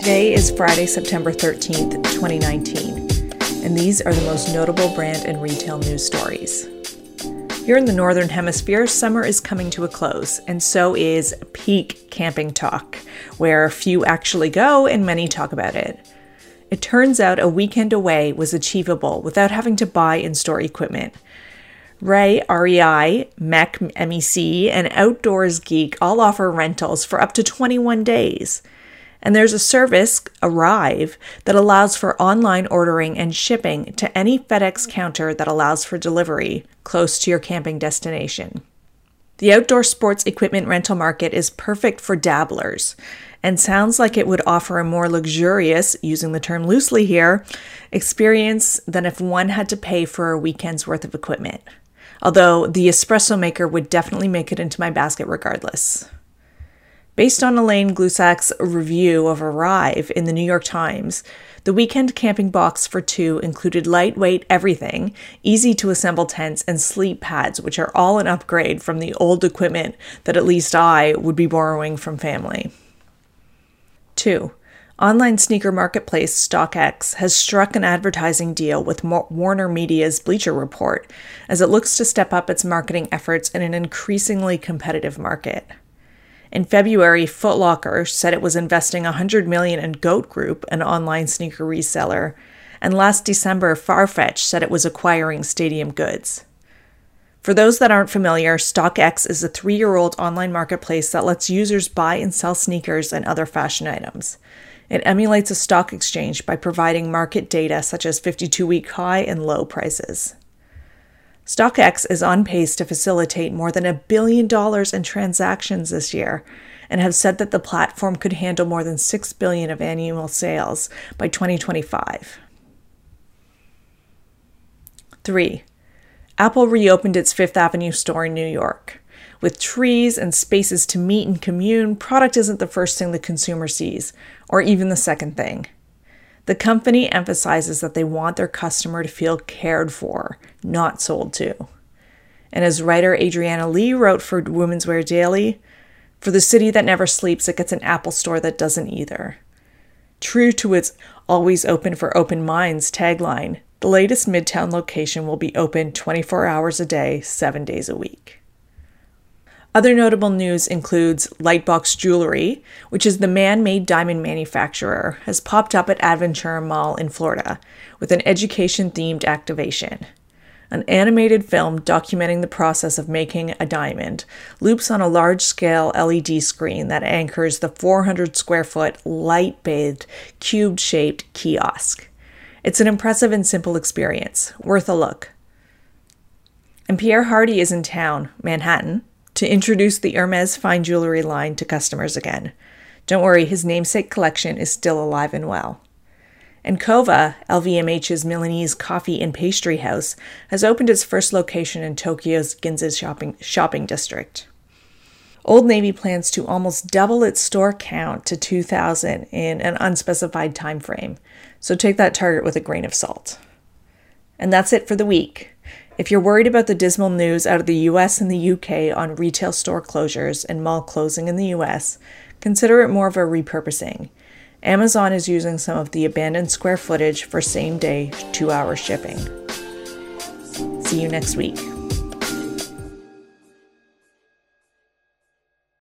Today is Friday, September 13th, 2019, and these are the most notable brand and retail news stories. Here in the Northern Hemisphere, summer is coming to a close, and so is peak camping talk, where few actually go and many talk about it. It turns out a weekend away was achievable without having to buy and store equipment. Ray, REI, MEC, MEC, and Outdoors Geek all offer rentals for up to 21 days. And there's a service, Arrive, that allows for online ordering and shipping to any FedEx counter that allows for delivery close to your camping destination. The outdoor sports equipment rental market is perfect for dabblers and sounds like it would offer a more luxurious, using the term loosely here, experience than if one had to pay for a weekend's worth of equipment although the espresso maker would definitely make it into my basket regardless. Based on Elaine Glusac's review of Arrive in the New York Times, the weekend camping box for two included lightweight everything, easy to assemble tents, and sleep pads, which are all an upgrade from the old equipment that at least I would be borrowing from family. 2. Online sneaker marketplace StockX has struck an advertising deal with Warner Media's Bleacher Report as it looks to step up its marketing efforts in an increasingly competitive market. In February, Footlocker said it was investing 100 million in Goat Group, an online sneaker reseller, and last December, Farfetch said it was acquiring Stadium Goods. For those that aren't familiar, StockX is a three year old online marketplace that lets users buy and sell sneakers and other fashion items. It emulates a stock exchange by providing market data such as 52 week high and low prices. StockX is on pace to facilitate more than a billion dollars in transactions this year and have said that the platform could handle more than 6 billion of annual sales by 2025. 3. Apple reopened its Fifth Avenue store in New York. With trees and spaces to meet and commune, product isn't the first thing the consumer sees, or even the second thing. The company emphasizes that they want their customer to feel cared for, not sold to. And as writer Adriana Lee wrote for Women's Wear Daily, for the city that never sleeps, it gets an Apple store that doesn't either. True to its always open for open minds tagline, the latest Midtown location will be open 24 hours a day, seven days a week. Other notable news includes Lightbox Jewelry, which is the man made diamond manufacturer, has popped up at Aventura Mall in Florida with an education themed activation. An animated film documenting the process of making a diamond loops on a large scale LED screen that anchors the 400 square foot light bathed, cube shaped kiosk. It's an impressive and simple experience, worth a look. And Pierre Hardy is in town, Manhattan, to introduce the Hermes fine jewelry line to customers again. Don't worry, his namesake collection is still alive and well. And Cova, LVMH's Milanese coffee and pastry house, has opened its first location in Tokyo's Ginza shopping, shopping district. Old Navy plans to almost double its store count to 2,000 in an unspecified time frame, so take that target with a grain of salt. And that's it for the week. If you're worried about the dismal news out of the US and the UK on retail store closures and mall closing in the US, consider it more of a repurposing. Amazon is using some of the abandoned square footage for same day, two hour shipping. See you next week.